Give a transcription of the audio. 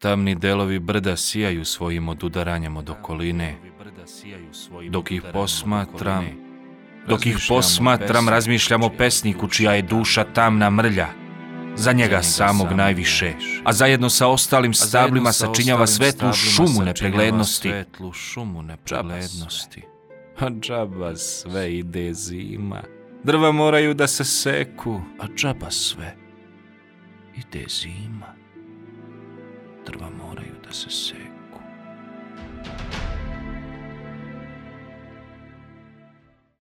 Tamni delovi brda sijaju svojim odudaranjem od okoline, dok ih posmatram, dok ih posmatram, razmišljam o pesniku čija je duša tamna mrlja, za njega samog najviše, a zajedno sa ostalim stablima sačinjava svetlu šumu nepreglednosti. Svetlu šumu nepreglednosti. A džaba sve ide zima. Drva moraju da se seku, a džaba sve ide zima. Drva moraju da se seku.